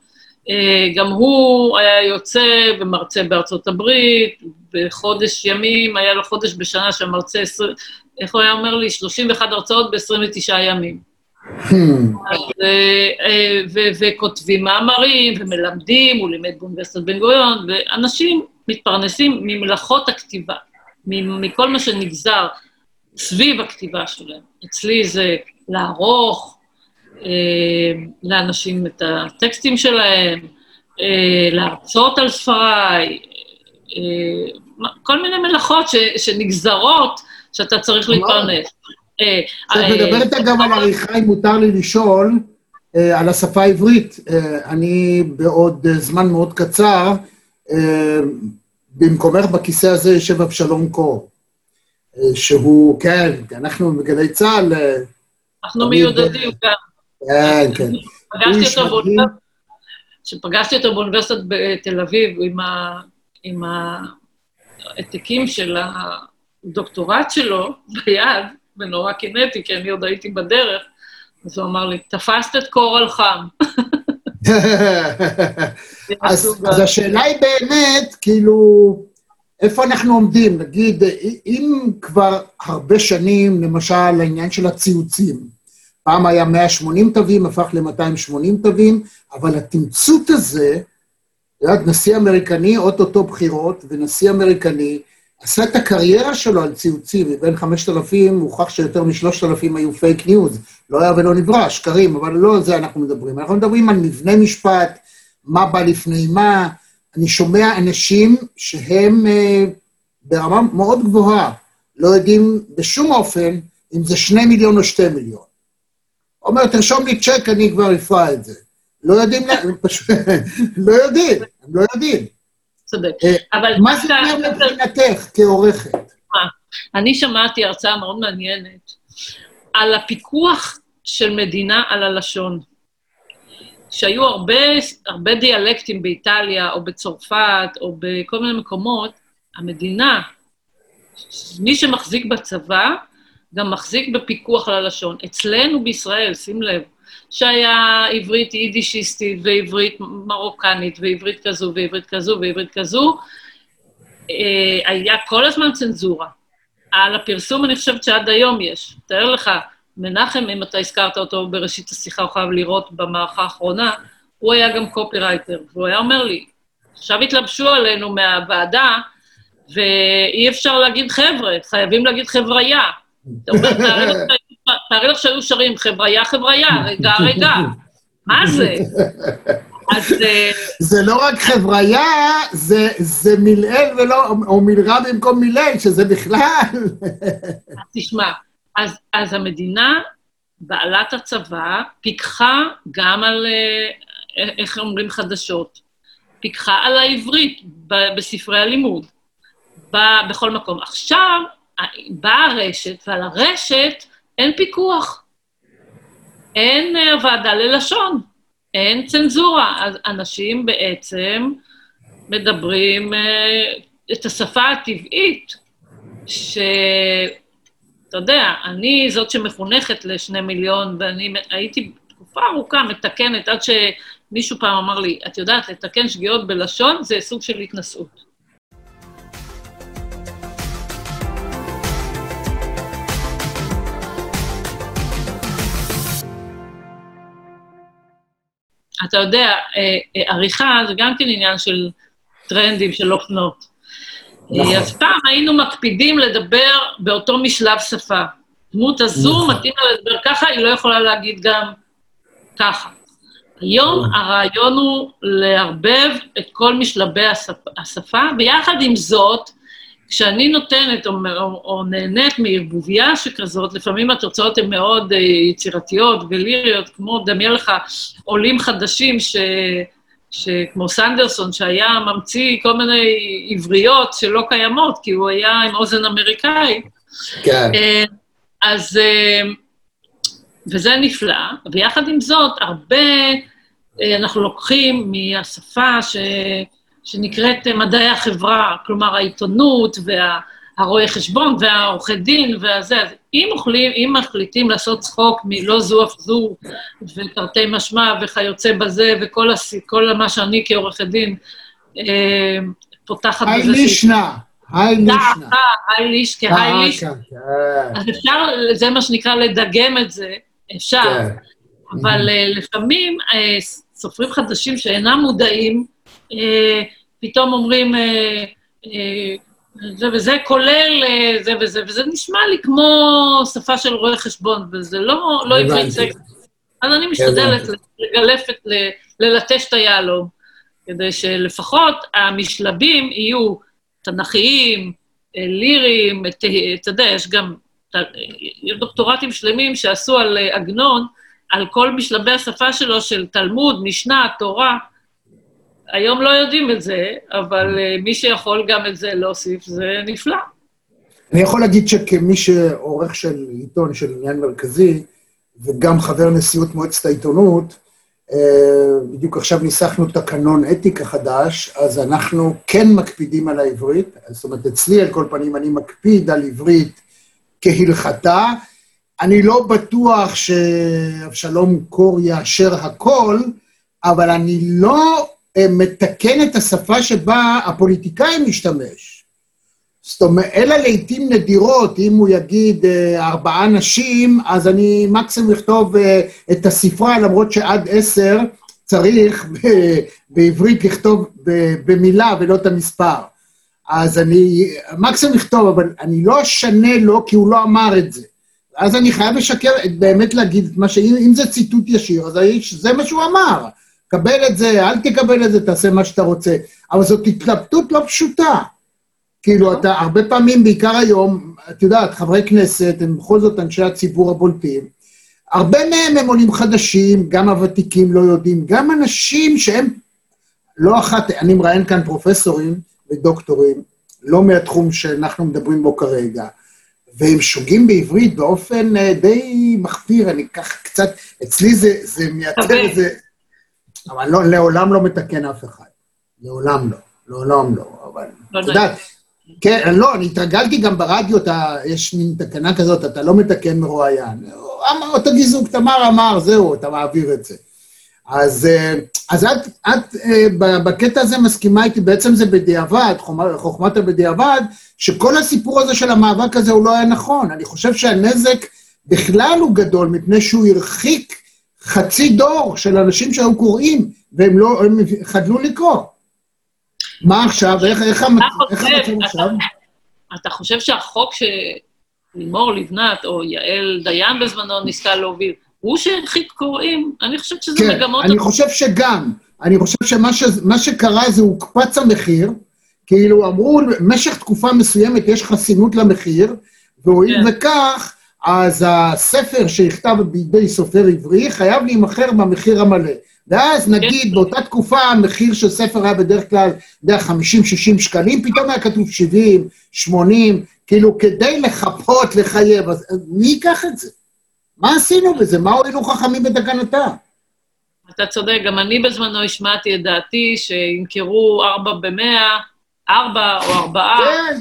גם הוא היה יוצא ומרצה בארצות הברית, בחודש ימים, היה לו חודש בשנה שהמרצה, איך הוא היה אומר לי? 31 הרצאות ב-29 ימים. Hmm. אז, אה, אה, ו- וכותבים מאמרים, ומלמדים, הוא לימד באוניברסיטת בן גוריון, ואנשים מתפרנסים ממלאכות הכתיבה, מכל מה שנגזר סביב הכתיבה שלהם. אצלי זה לערוך אה, לאנשים את הטקסטים שלהם, אה, להרצות על ספריי, אה, כל מיני מלאכות ש- שנגזרות שאתה צריך להתפרנס. אה, את אה, מדברת אגב על עריכה, אם מותר לי לשאול, אה, על השפה העברית. אה, אני בעוד אה, זמן מאוד קצר, אה, במקומך בכיסא הזה יושב אבשלום קור, אה, שהוא, כן, אנחנו בגלי צה"ל, אה, אנחנו מיודדים גם. כן, כן. פגשתי אותו כשפגשתי אותו באוניברסיטת בתל אביב עם, העתקים של הדוקטורט שלו ביד, ונורא קינאתי, כי אני עוד הייתי בדרך, אז הוא אמר לי, תפסת את קור על חם. <laughs> אז, אז השאלה היא באמת, כאילו, איפה אנחנו עומדים? נגיד, אם כבר הרבה שנים, למשל, העניין של הציוצים, פעם היה 180 תווים, הפך ל-280 תווים, אבל התמצות הזה, יודעת, נשיא אמריקני, אוטוטו בחירות, ונשיא אמריקני, עשה את הקריירה שלו על ציוצים, מבין 5,000, הוכח שיותר מ-3,000 היו פייק ניוז, לא היה ולא נברא, שקרים, אבל לא על זה אנחנו מדברים. אנחנו מדברים על מבנה משפט, מה בא לפני מה. אני שומע אנשים שהם אה, ברמה מאוד גבוהה, לא יודעים בשום אופן אם זה שני מיליון או שתי מיליון. אומר, תרשום לי צ'ק, אני כבר אפרע את זה. לא יודעים, פשוט, לא יודעים, הם לא יודעים. צודק. אה, אבל מה זה אומר מבחינתך כעורכת? אני שמעתי הרצאה מאוד מעניינת על הפיקוח של מדינה על הלשון. שהיו הרבה, הרבה דיאלקטים באיטליה או בצרפת או בכל מיני מקומות, המדינה, מי שמחזיק בצבא, גם מחזיק בפיקוח על הלשון. אצלנו בישראל, שים לב, שהיה עברית יידישיסטית ועברית מרוקנית ועברית כזו ועברית כזו ועברית כזו, אה, היה כל הזמן צנזורה. על הפרסום אני חושבת שעד היום יש. תאר לך, מנחם, אם אתה הזכרת אותו בראשית השיחה, הוא חייב לראות במערכה האחרונה, הוא היה גם קופירייטר, והוא היה אומר לי, עכשיו התלבשו עלינו מהוועדה, ואי אפשר להגיד חבר'ה, חייבים להגיד חבריה. תארי לך שהיו- שרים חבריה, חבריה, רגע, רגע. מה זה? אז אה, זה לא רק חבריה, זה, מלעיל ולא, או מלרע במקום מלעיל, שזה בכלל. תשמע, אז, אז המדינה, בעלת הצבא, פיקחה גם על, אה, איך אומרים חדשות, פיקחה על העברית בספרי הלימוד, בכל מקום. עכשיו, באה הרשת, ועל הרשת אין פיקוח. אין אה, ועדה ללשון, אין צנזורה. אז אנשים בעצם מדברים אה, את השפה הטבעית, ש... אתה יודע, אני זאת שמחונכת לשני מיליון, ואני הייתי תקופה ארוכה מתקנת, עד שמישהו פעם אמר לי, את יודעת, לתקן שגיאות בלשון זה סוג של התנשאות. אתה יודע, אה, אה, עריכה זה גם כן עניין של טרנדים, של אופנות. נכון. אז פעם היינו מקפידים לדבר באותו משלב שפה. דמות הזו נכון. מתאים לה לדבר ככה, היא לא יכולה להגיד גם ככה. היום נכון. הרעיון הוא לערבב את כל משלבי השפ- השפה, ויחד עם זאת, כשאני נותנת או, או, או נהנית מערבוביה שכזאת, לפעמים התוצאות הן מאוד uh, יצירתיות וליריות, כמו, דמיין לך, עולים חדשים ש... שכמו סנדרסון, שהיה ממציא כל מיני עבריות שלא קיימות, כי הוא היה עם אוזן אמריקאי. כן. אה, אז, אה, וזה נפלא, ויחד עם זאת, הרבה אה, אנחנו לוקחים מהשפה ש, שנקראת אה, מדעי החברה, כלומר העיתונות והרואי חשבון והעורכי דין והזה. אז אם, אוכלים, אם מחליטים לעשות צחוק מלא זו אף זו, ותרתי משמע וכיוצא בזה, וכל הס, כל מה שאני כעורכת דין אה, פותחת היי בזה... לישנה, היי לישנה. דעתה, היי ליש כהיי ליש, כן, כן. אז אפשר, זה מה שנקרא לדגם את זה, אפשר, כן. אבל אה, לפעמים אה, סופרים חדשים שאינם מודעים, אה, פתאום אומרים, אה, אה, זה וזה כולל אה, זה וזה, וזה נשמע לי כמו שפה של רואה חשבון, וזה לא, לא עברית. סקס. אז אני משתדלת הבנתי. לגלף את, ללטש את היהלום, כדי שלפחות המשלבים יהיו תנכיים, אה, ליריים, אתה יודע, יש גם יש דוקטורטים שלמים שעשו על אה, עגנון, על כל משלבי השפה שלו, של תלמוד, משנה, תורה. היום לא יודעים את זה, אבל אה, מי שיכול גם את זה להוסיף, זה נפלא. אני יכול להגיד שכמי שעורך של עיתון של עניין מרכזי, וגם חבר נשיאות מועצת העיתונות, אה, בדיוק עכשיו ניסחנו תקנון אתיקה חדש, אז אנחנו כן מקפידים על העברית, זאת אומרת, אצלי על כל פנים אני מקפיד על עברית כהלכתה. אני לא בטוח שאבשלום קור יאשר הכל, אבל אני לא מתקן את השפה שבה הפוליטיקאי משתמש. זאת אומרת, אלא לעיתים נדירות, אם הוא יגיד אה, ארבעה נשים, אז אני מקסימום אכתוב אה, את הספרה, למרות שעד עשר צריך בעברית לכתוב במילה ולא את המספר. אז אני מקסימום אכתוב, אבל אני לא אשנה לו כי הוא לא אמר את זה. אז אני חייב לשקר, באמת להגיד את מה ש... אם זה ציטוט ישיר, אז זה מה שהוא אמר. קבל את זה, אל תקבל את זה, תעשה מה שאתה רוצה. אבל זאת התלבטות לא פשוטה. כאילו, אתה הרבה פעמים, בעיקר היום, את יודעת, חברי כנסת, הם בכל זאת אנשי הציבור הבולטים. הרבה מהם הם עולים חדשים, גם הוותיקים לא יודעים, גם אנשים שהם לא אחת, אני מראיין כאן פרופסורים ודוקטורים, לא מהתחום שאנחנו מדברים בו כרגע, והם שוגים בעברית באופן אה, די מחפיר, אני ככה קצת, אצלי זה, זה מייצר. איזה... אבל לא, לעולם לא מתקן אף אחד. לעולם לא, לעולם לא, אבל... לא את יודעת, כן, לא, אני התרגלתי גם ברדיו, אתה, יש מין תקנה כזאת, אתה לא מתקן מרואיין. אמר, אותו גיזוק, תמר אמר, זהו, אתה מעביר את זה. אז, אה, אז את, את אה, בקטע הזה מסכימה איתי, בעצם זה בדיעבד, חוכמת הבדיעבד, שכל הסיפור הזה של המאבק הזה הוא לא היה נכון. אני חושב שהנזק בכלל הוא גדול, מפני שהוא הרחיק חצי דור של אנשים שהיו קוראים, והם לא, הם חדלו לקרוא. מה עכשיו? איך, איך, המצ- אתה איך חושב, המצב אתה- עכשיו? אתה חושב שהחוק ש... לימור לבנת או יעל דיין בזמנו ניסתה להוביל, הוא שהרחיק קוראים, אני חושבת שזה כן, מגמות... אני חושב שגם. אני חושב שמה ש, שקרה זה הוקפץ המחיר, כאילו אמרו, במשך תקופה מסוימת יש חסינות למחיר, והואיל כן. וכך, אז הספר שנכתב בידי סופר עברי חייב להימכר במחיר המלא. ואז נגיד, באותה תקופה המחיר של ספר היה בדרך כלל בערך 50-60 שקלים, פתאום היה כתוב 70, 80, כאילו כדי לחפות, לחייב, אז מי ייקח את זה? מה עשינו בזה? מה הועילו חכמים בתקנתם? אתה צודק, גם אני בזמנו השמעתי את דעתי שימכרו ארבע במאה, ארבע או ארבעה.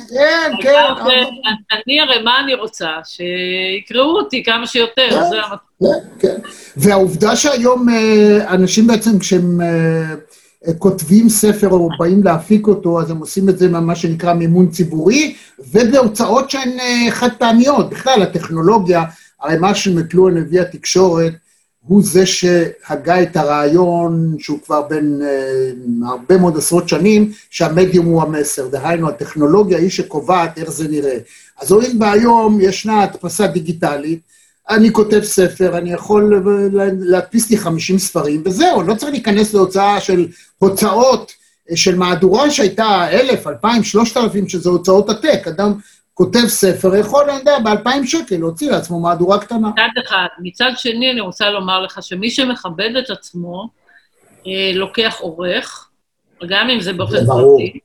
כן, כן, כן. אני הרי, מה אני רוצה? שיקראו אותי כמה שיותר, כן. זה המצב. כן, כן. והעובדה שהיום אה, אנשים בעצם, כשהם אה, אה, כותבים ספר או באים להפיק אותו, אז הם עושים את זה מה שנקרא מימון ציבורי, ובהוצאות שהן חד פעמיות. בכלל, הטכנולוגיה, הרי מה שמקלואן הביא התקשורת, הוא זה שהגה את הרעיון, שהוא כבר בין אה, הרבה מאוד עשרות שנים, שהמדיום הוא המסר. דהיינו, הטכנולוגיה היא שקובעת איך זה נראה. אז הואיל והיום ישנה הדפסה דיגיטלית, אני כותב ספר, אני יכול להדפיס לי 50 ספרים, וזהו, לא צריך להיכנס להוצאה של הוצאות אה, של מהדורה שהייתה 1,000, 2,000, 3,000, שזה הוצאות עתק. אדם כותב ספר, יכול, אני יודע, ב-2,000 שקל להוציא לעצמו מהדורה קטנה. מצד אחד. מצד שני, אני רוצה לומר לך שמי שמכבד את עצמו, אה, לוקח עורך, גם אם זה באופן. פרטי,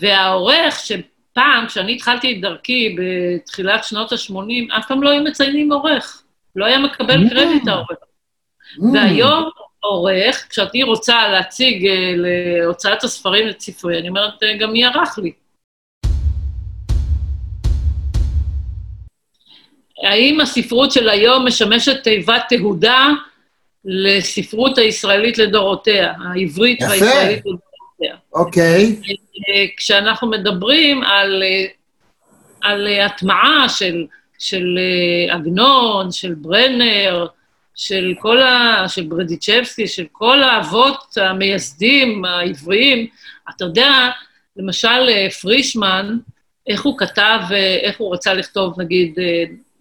והעורך שפעם, כשאני התחלתי את דרכי בתחילת שנות ה-80, אף פעם לא היו מציינים עורך. לא היה מקבל Mm. קרדיט העורך. Mm. והיום עורך, כשאני רוצה להציג אה, להוצאת הספרים את ספרי, אני אומרת, אה, גם מי ערך לי? האם הספרות של היום משמשת תיבת תהודה לספרות הישראלית לדורותיה, העברית יפה. והישראלית לדורותיה? אוקיי. אה, כשאנחנו מדברים על, אה, על אה, הטמעה של, של עגנון, של ברנר, של כל ה... של ברדיצ'בסקי, של כל האבות המייסדים העבריים, אתה יודע, למשל פרישמן, איך הוא כתב, איך הוא רצה לכתוב, נגיד,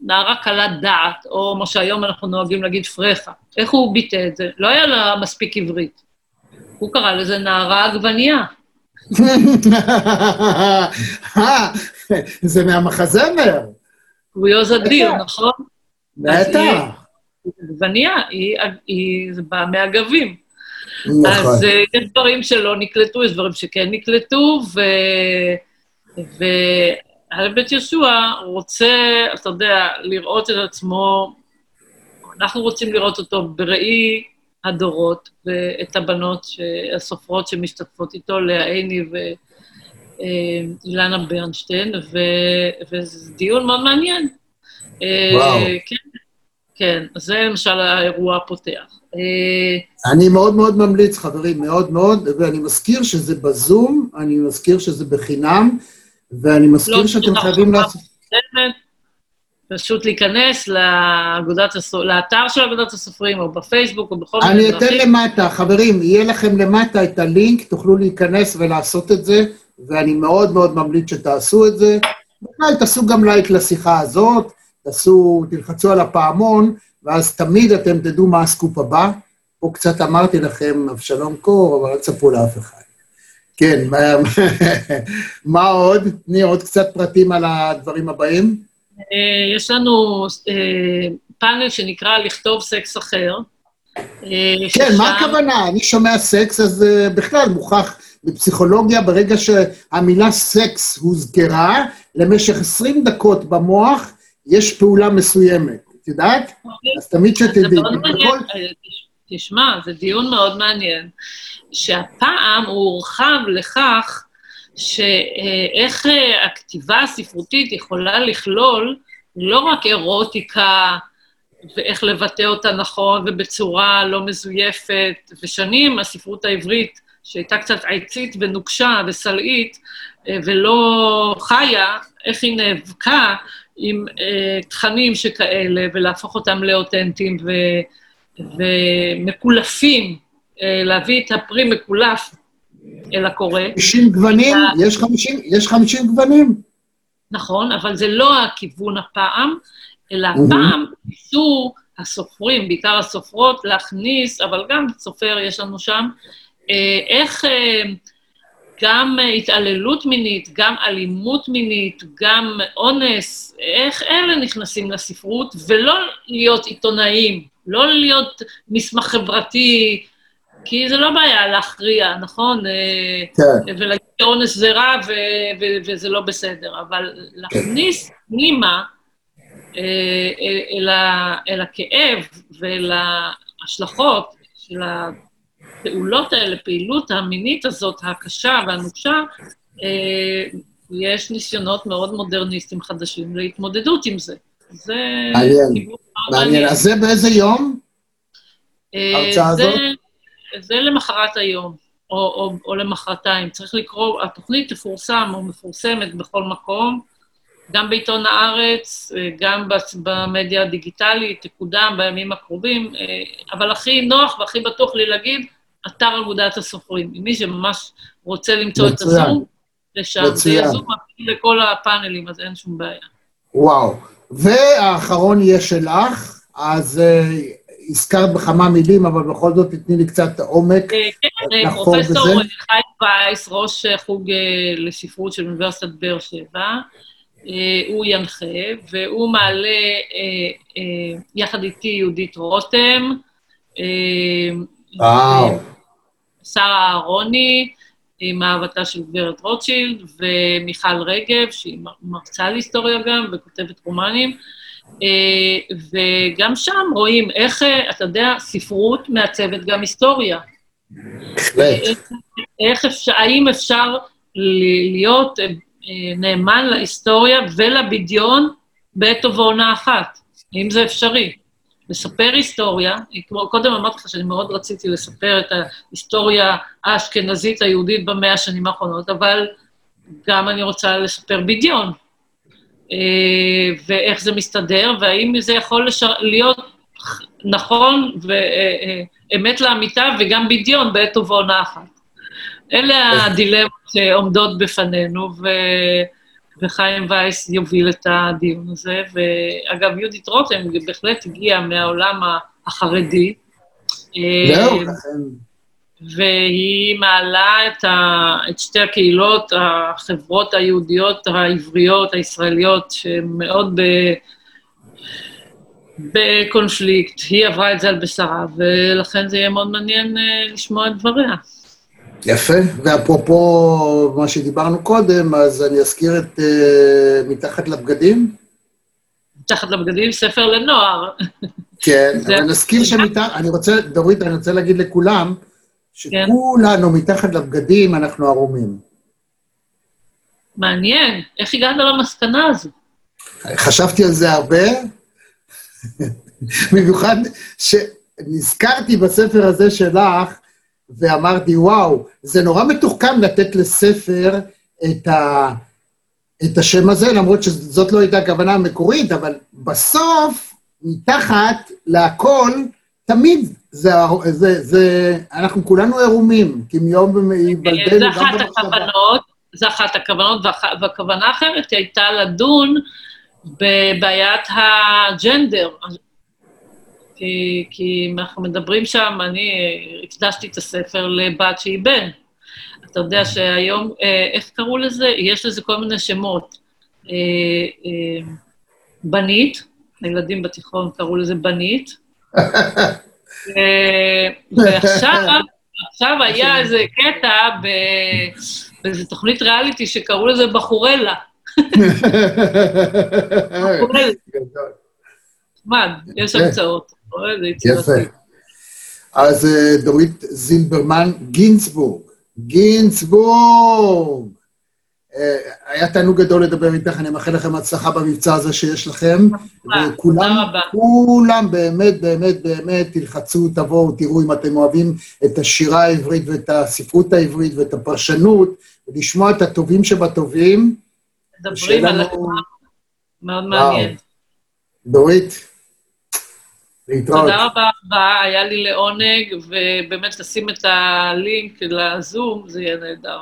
נערה קלת דעת, או מה שהיום אנחנו נוהגים להגיד פרחה. איך הוא ביטא את זה? לא היה לה מספיק עברית. הוא קרא לזה נערה עגבנייה. <laughs> אה, זה מהמחזמר. קוריוז אדיר. נכון? בטח. עגבנייה, היא, היא, זה בא מאגבים. נכון. אז אה, יש דברים שלא נקלטו, יש דברים שכן נקלטו, ו... והבית ישוע רוצה, אתה יודע, לראות את עצמו, אנחנו רוצים לראות אותו בראי הדורות, ואת הבנות, הסופרות שמשתתפות איתו, לאה עיני ואילנה ברנשטיין, ו- וזה דיון מאוד מעניין. אה, וואו. כן, כן, זה למשל האירוע הפותח. אה, אני מאוד מאוד ממליץ, חברים, מאוד מאוד, ואני מזכיר שזה בזום, אני מזכיר שזה בחינם, ואני מזכיר לא, שאתם חייבים. לעשות... פשוט להיכנס לאגודת הסו... לאתר של אגודת הסופרים, או בפייסבוק, או בכל מיני אני אתן למטה, חברים, יהיה לכם למטה את הלינק, תוכלו להיכנס ולעשות את זה, ואני מאוד מאוד ממליץ שתעשו את זה. בכלל, תעשו גם לייק לשיחה הזאת, תעשו, תלחצו על הפעמון, ואז תמיד אתם תדעו מה הסקופ הבא. פה קצת אמרתי לכם, אבשלום קור, אבל אל תספרו לאף אחד. כן, <laughs> מה, עוד? תני עוד קצת פרטים על הדברים הבאים. אה, יש לנו אה, פאנל שנקרא לכתוב סקס אחר. אה, כן, מה הכוונה? אני שומע סקס, אז בכלל מוכח בפסיכולוגיה, ברגע שהמילה סקס הוזכרה, למשך 20 דקות במוח יש פעולה מסוימת. את יודעת? אז תמיד שתדעי. תשמע, זה דיון מאוד מעניין, שהפעם הוא הורחב לכך שאיך אה, הכתיבה הספרותית יכולה לכלול לא רק אירוטיקה ואיך לבטא אותה נכון ובצורה לא מזויפת, ושנים הספרות העברית, שהייתה קצת עצית ונוקשה וסלעית אה, ולא חיה, איך היא נאבקה עם אה, תכנים שכאלה ולהפוך אותם לאותנטיים ו, ומקולפים, להביא את הפרי מקולף אל הקורא. 50 גוונים? יש 50, יש 50 גוונים? נכון, אבל זה לא הכיוון הפעם, אלא. הפעם ניסו הסופרים, בעיקר הסופרות, להכניס, אבל גם סופר יש לנו שם, אה, איך אה, גם אה, התעללות מינית, גם אלימות מינית, גם אונס, איך אלה נכנסים לספרות, ולא להיות עיתונאים, לא להיות מסמך חברתי, כי זה לא בעיה להכריע, נכון? אה, כן, ולהגיד שאונס זה רע ו- ו- וזה לא בסדר, אבל להכניס פנימה אה, אל, ה- אל הכאב ואל ההשלכות של הפעולות האלה, פעילות המינית הזאת, הקשה והנוקשה, אה, יש ניסיונות מאוד מודרניסטיים חדשים להתמודדות עם זה. זה מעניין, מעניין. אז זה באיזה יום? אה, ההרצאה הזאת? זה למחרת היום, או, או, או למחרתיים. צריך לקרוא, התוכנית תפורסם או מפורסמת בכל מקום, גם בעיתון הארץ, אה, גם במדיה הדיגיטלית, תקודם בימים הקרובים, אה, אבל הכי נוח והכי בטוח לי להגיד, אתר אגודת הסופרים. מי שממש רוצה למצוא את מצוין. הזום, לשם. זה מצוין. יזום אפילו לכל הפאנלים, אז אין שום בעיה. וואו. והאחרון יהיה שלך, אז אה, הזכרת בכמה מילים, אבל בכל זאת תתני לי קצת עומק. אה, כן, אה, פרופסור? חיים וייס, ראש חוג אה, לספרות של אוניברסיטת באר שבע, הוא ינחה, והוא מעלה יחד איתי יהודית רותם. שרה אהרוני, עם אהבתה של גברת רוטשילד, ומיכל רגב, שהיא מרצה להיסטוריה גם, וכותבת רומנים. אה, וגם שם רואים איך, אה, אתה יודע, ספרות מעצבת גם היסטוריה. בהחלט. איך- אפשר, האם אפשר להיות אה, נאמן להיסטוריה ולבדיון בעת ובעונה אחת? האם זה אפשרי? לספר היסטוריה, כמו קודם אמרתי לך שאני מאוד רציתי לספר את ההיסטוריה האשכנזית היהודית במאה השנים האחרונות, אבל גם אני רוצה לספר בדיון. אה, ואיך זה מסתדר, והאם זה יכול לשר... להיות נכון ואמת לאמיתה וגם בדיון בעת ובעונה אחת. אלה הדילמות שעומדות בפנינו, ו... וחיים וייס יוביל את הדיון הזה. ואגב, יהודית רותם בהחלט הגיעה מהעולם החרדי. זהו, אה, לכן. והיא מעלה את, ה, את שתי הקהילות, החברות היהודיות העבריות, הישראליות, שהן מאוד ב, בקונפליקט. היא עברה את זה על בשרה, ולכן זה יהיה מאוד מעניין אה, לשמוע את דבריה. יפה, ואפרופו מה שדיברנו קודם, אז אני אזכיר את אה, מתחת לבגדים. מתחת לבגדים, ספר לנוער. כן, <laughs> אבל נזכיר שמתחת, אני רוצה, דורית, אני רוצה להגיד לכולם, שכולנו מתחת לבגדים אנחנו ערומים. מעניין, איך הגעת למסקנה הזו? חשבתי על זה הרבה, <laughs> במיוחד שנזכרתי בספר הזה שלך, ואמרתי, וואו, זה נורא מתוחכם לתת לספר את, ה, את השם הזה, למרות שזאת לא הייתה הכוונה המקורית, אבל בסוף, מתחת להכל, תמיד זה, זה, זה, אנחנו כולנו ערומים, כמיום ייבלדנו זה גם אחת במחשבה. הכוונות, זה אחת הכוונות, והכ- והכוונה האחרת הייתה לדון בבעיית הג'נדר. כי, כי אנחנו מדברים שם, אני הקדשתי את הספר לבת שהיא בן. אתה יודע שהיום, אה, איך קראו לזה? יש לזה כל מיני שמות. אה, אה, בנית, הילדים בתיכון קראו לזה בנית. אה, ועכשיו, עכשיו היה איזה קטע באיזו תוכנית ריאליטי שקראו לזה בחורלה. <laughs> בחורלה. נחמד, יש רואה? זה יפה. אז אה, דורית זילברמן גינצבורג, גינצבורג. אה, היה תענוג גדול לדבר איתך, אני מאחל לכם הצלחה במבצע הזה שיש לכם. וכולם. כולם באמת, באמת, באמת, תלחצו, תבואו, תראו אם אתם אוהבים את השירה העברית ואת הספרות העברית ואת הפרשנות, ולשמוע את הטובים שבטובים. מדברים על עצמם, מאוד מעניין. דורית, להתראות. תודה רבה רבה, היה לי לעונג, ובאמת לשים את הלינק לזום, זה יהיה נהדר.